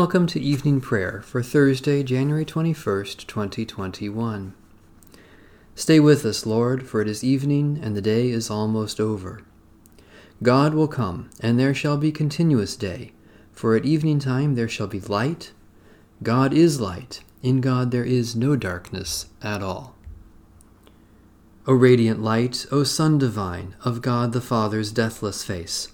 Welcome to evening prayer for Thursday, January 21st, 2021. Stay with us, Lord, for it is evening and the day is almost over. God will come, and there shall be continuous day, for at evening time there shall be light. God is light, in God there is no darkness at all. O radiant light, O Sun divine, of God the Father's deathless face,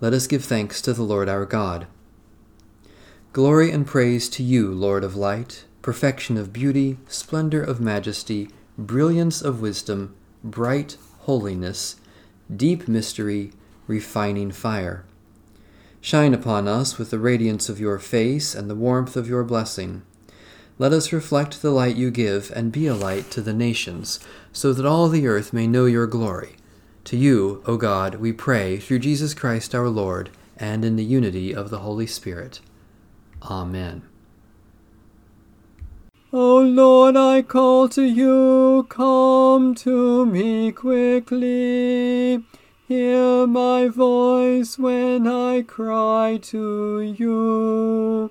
Let us give thanks to the Lord our God. Glory and praise to you, Lord of light, perfection of beauty, splendor of majesty, brilliance of wisdom, bright holiness, deep mystery, refining fire. Shine upon us with the radiance of your face and the warmth of your blessing. Let us reflect the light you give and be a light to the nations, so that all the earth may know your glory. To you, O God, we pray through Jesus Christ our Lord, and in the unity of the Holy Spirit. Amen. O Lord, I call to you, come to me quickly. Hear my voice when I cry to you.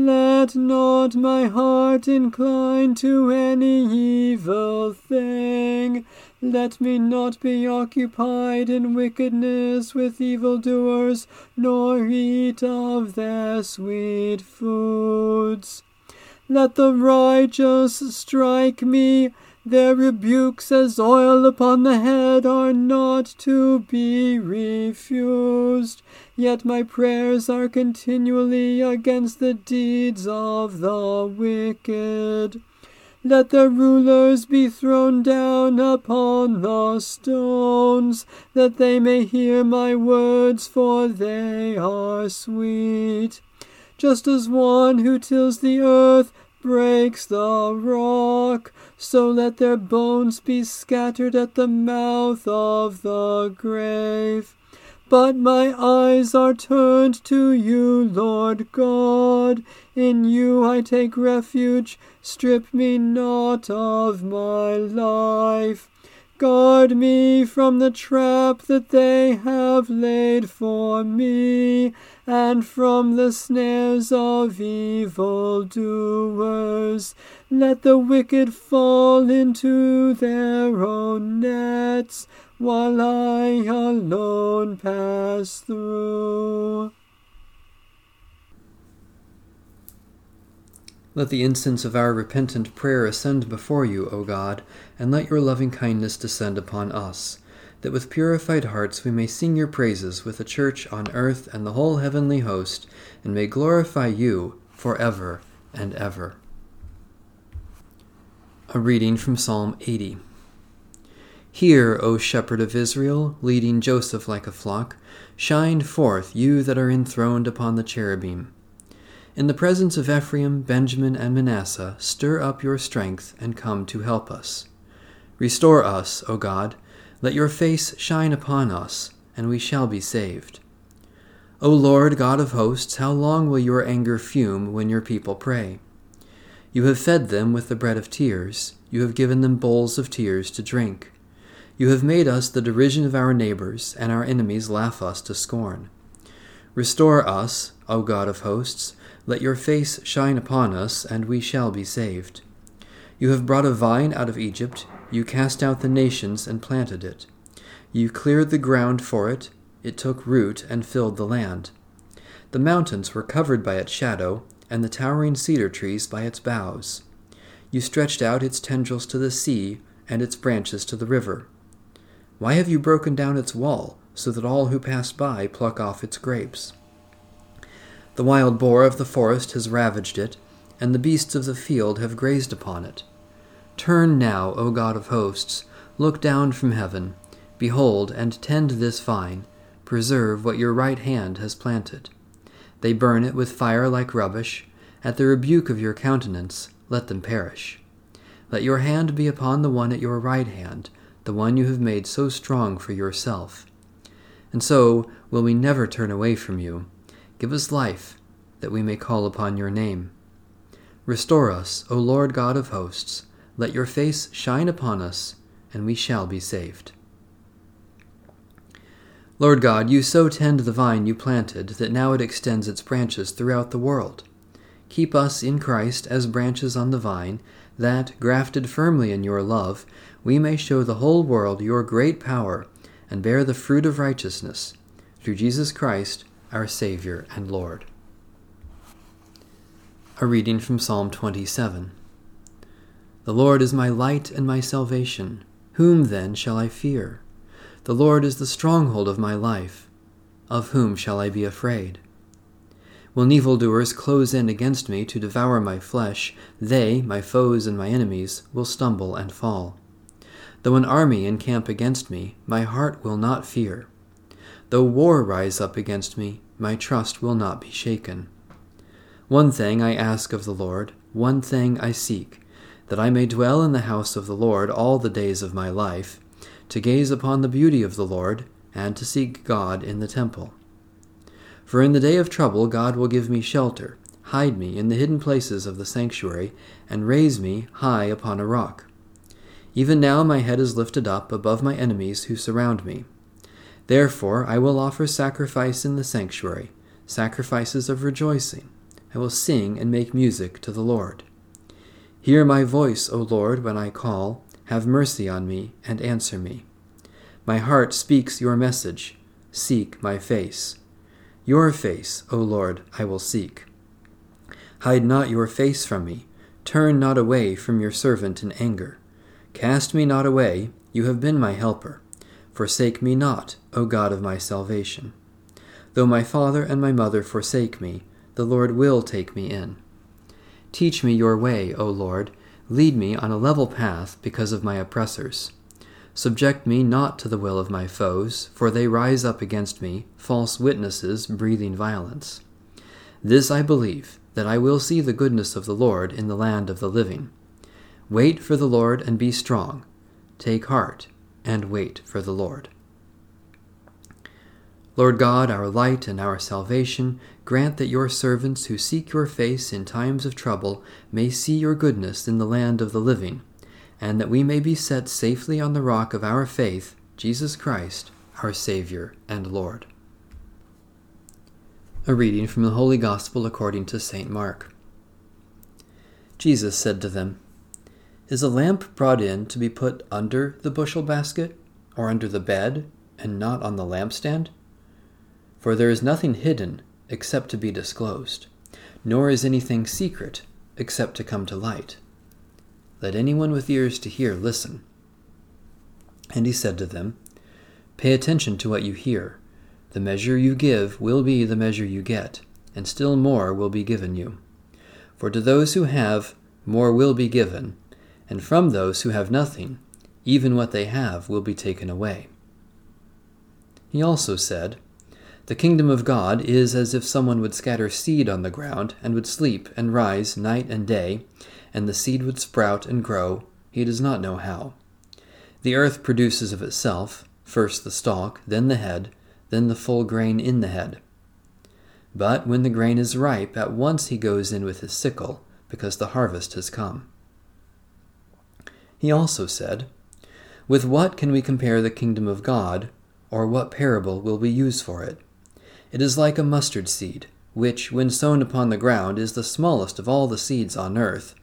Let not my heart incline to any evil thing. Let me not be occupied in wickedness with evildoers, nor eat of their sweet foods. Let the righteous strike me. Their rebukes as oil upon the head are not to be refused. Yet my prayers are continually against the deeds of the wicked. Let the rulers be thrown down upon the stones, that they may hear my words, for they are sweet. Just as one who tills the earth breaks the rock, so let their bones be scattered at the mouth of the grave. But my eyes are turned to you, Lord God. In you I take refuge. Strip me not of my life. Guard me from the trap that they have laid for me, and from the snares of evil doers. Let the wicked fall into their own nets while I alone pass through. Let the incense of our repentant prayer ascend before you, O God, and let your loving kindness descend upon us, that with purified hearts we may sing your praises with the church on earth and the whole heavenly host, and may glorify you for ever and ever. A reading from Psalm 80. Hear, O shepherd of Israel, leading Joseph like a flock, shine forth, you that are enthroned upon the cherubim. In the presence of Ephraim, Benjamin, and Manasseh, stir up your strength and come to help us. Restore us, O God, let your face shine upon us, and we shall be saved. O Lord God of hosts, how long will your anger fume when your people pray? You have fed them with the bread of tears, you have given them bowls of tears to drink. You have made us the derision of our neighbors, and our enemies laugh us to scorn. Restore us, O God of hosts, let your face shine upon us, and we shall be saved. You have brought a vine out of Egypt, you cast out the nations and planted it. You cleared the ground for it, it took root and filled the land. The mountains were covered by its shadow, and the towering cedar trees by its boughs. You stretched out its tendrils to the sea, and its branches to the river. Why have you broken down its wall, so that all who pass by pluck off its grapes? The wild boar of the forest has ravaged it, and the beasts of the field have grazed upon it. Turn now, O God of hosts, look down from heaven, behold, and tend this vine, preserve what your right hand has planted. They burn it with fire like rubbish. At the rebuke of your countenance, let them perish. Let your hand be upon the one at your right hand, the one you have made so strong for yourself. And so will we never turn away from you. Give us life, that we may call upon your name. Restore us, O Lord God of hosts. Let your face shine upon us, and we shall be saved. Lord God, you so tend the vine you planted that now it extends its branches throughout the world. Keep us in Christ as branches on the vine, that, grafted firmly in your love, we may show the whole world your great power and bear the fruit of righteousness, through Jesus Christ, our Savior and Lord. A reading from Psalm 27. The Lord is my light and my salvation. Whom then shall I fear? The Lord is the stronghold of my life. Of whom shall I be afraid? When evildoers close in against me to devour my flesh, they, my foes and my enemies, will stumble and fall. Though an army encamp against me, my heart will not fear. Though war rise up against me, my trust will not be shaken. One thing I ask of the Lord, one thing I seek, that I may dwell in the house of the Lord all the days of my life to gaze upon the beauty of the Lord, and to seek God in the temple. For in the day of trouble God will give me shelter, hide me in the hidden places of the sanctuary, and raise me high upon a rock. Even now my head is lifted up above my enemies who surround me. Therefore I will offer sacrifice in the sanctuary, sacrifices of rejoicing. I will sing and make music to the Lord. Hear my voice, O Lord, when I call. Have mercy on me and answer me. My heart speaks your message. Seek my face. Your face, O Lord, I will seek. Hide not your face from me. Turn not away from your servant in anger. Cast me not away, you have been my helper. Forsake me not, O God of my salvation. Though my father and my mother forsake me, the Lord will take me in. Teach me your way, O Lord Lead me on a level path because of my oppressors. Subject me not to the will of my foes, for they rise up against me, false witnesses breathing violence. This I believe, that I will see the goodness of the Lord in the land of the living. Wait for the Lord and be strong. Take heart and wait for the Lord. Lord God, our light and our salvation, grant that your servants who seek your face in times of trouble may see your goodness in the land of the living, and that we may be set safely on the rock of our faith, Jesus Christ, our Saviour and Lord. A reading from the Holy Gospel according to St. Mark. Jesus said to them, Is a lamp brought in to be put under the bushel basket, or under the bed, and not on the lampstand? For there is nothing hidden except to be disclosed, nor is anything secret except to come to light. Let anyone with ears to hear listen. And he said to them, Pay attention to what you hear. The measure you give will be the measure you get, and still more will be given you. For to those who have, more will be given, and from those who have nothing, even what they have will be taken away. He also said, the kingdom of God is as if someone would scatter seed on the ground, and would sleep and rise night and day, and the seed would sprout and grow, he does not know how. The earth produces of itself, first the stalk, then the head, then the full grain in the head. But when the grain is ripe, at once he goes in with his sickle, because the harvest has come. He also said, With what can we compare the kingdom of God, or what parable will we use for it? It is like a mustard seed, which, when sown upon the ground, is the smallest of all the seeds on earth.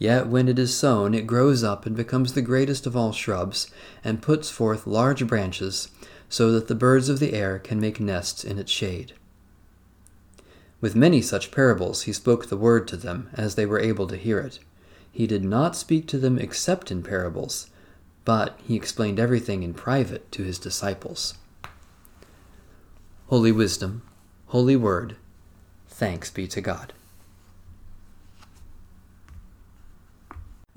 Yet when it is sown, it grows up and becomes the greatest of all shrubs, and puts forth large branches, so that the birds of the air can make nests in its shade. With many such parables he spoke the word to them, as they were able to hear it. He did not speak to them except in parables, but he explained everything in private to his disciples. Holy Wisdom, Holy Word, thanks be to God.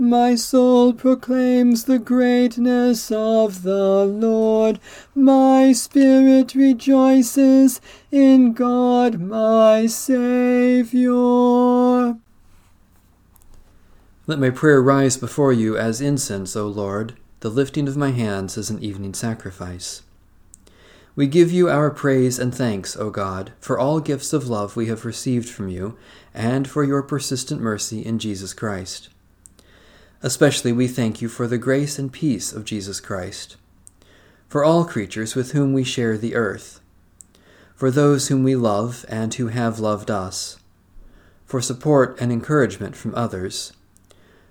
My soul proclaims the greatness of the Lord. My spirit rejoices in God my Saviour. Let my prayer rise before you as incense, O Lord, the lifting of my hands as an evening sacrifice. We give you our praise and thanks, O God, for all gifts of love we have received from you, and for your persistent mercy in Jesus Christ. Especially we thank you for the grace and peace of Jesus Christ, for all creatures with whom we share the earth, for those whom we love and who have loved us, for support and encouragement from others,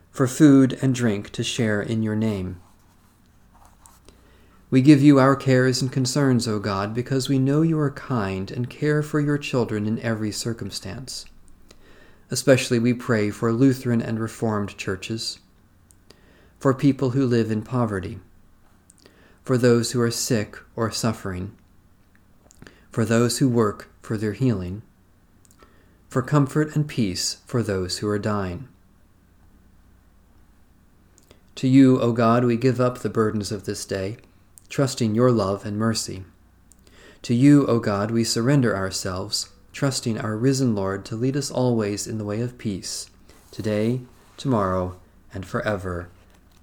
for food and drink to share in your name. We give you our cares and concerns, O God, because we know you are kind and care for your children in every circumstance. Especially we pray for Lutheran and Reformed churches for people who live in poverty, for those who are sick or suffering, for those who work for their healing, for comfort and peace for those who are dying. To you, O God, we give up the burdens of this day, trusting your love and mercy. To you, O God, we surrender ourselves, trusting our risen Lord to lead us always in the way of peace, today, tomorrow, and forever.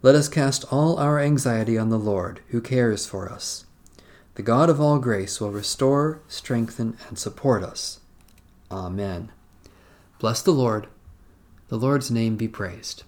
Let us cast all our anxiety on the Lord, who cares for us. The God of all grace will restore, strengthen, and support us. Amen. Bless the Lord. The Lord's name be praised.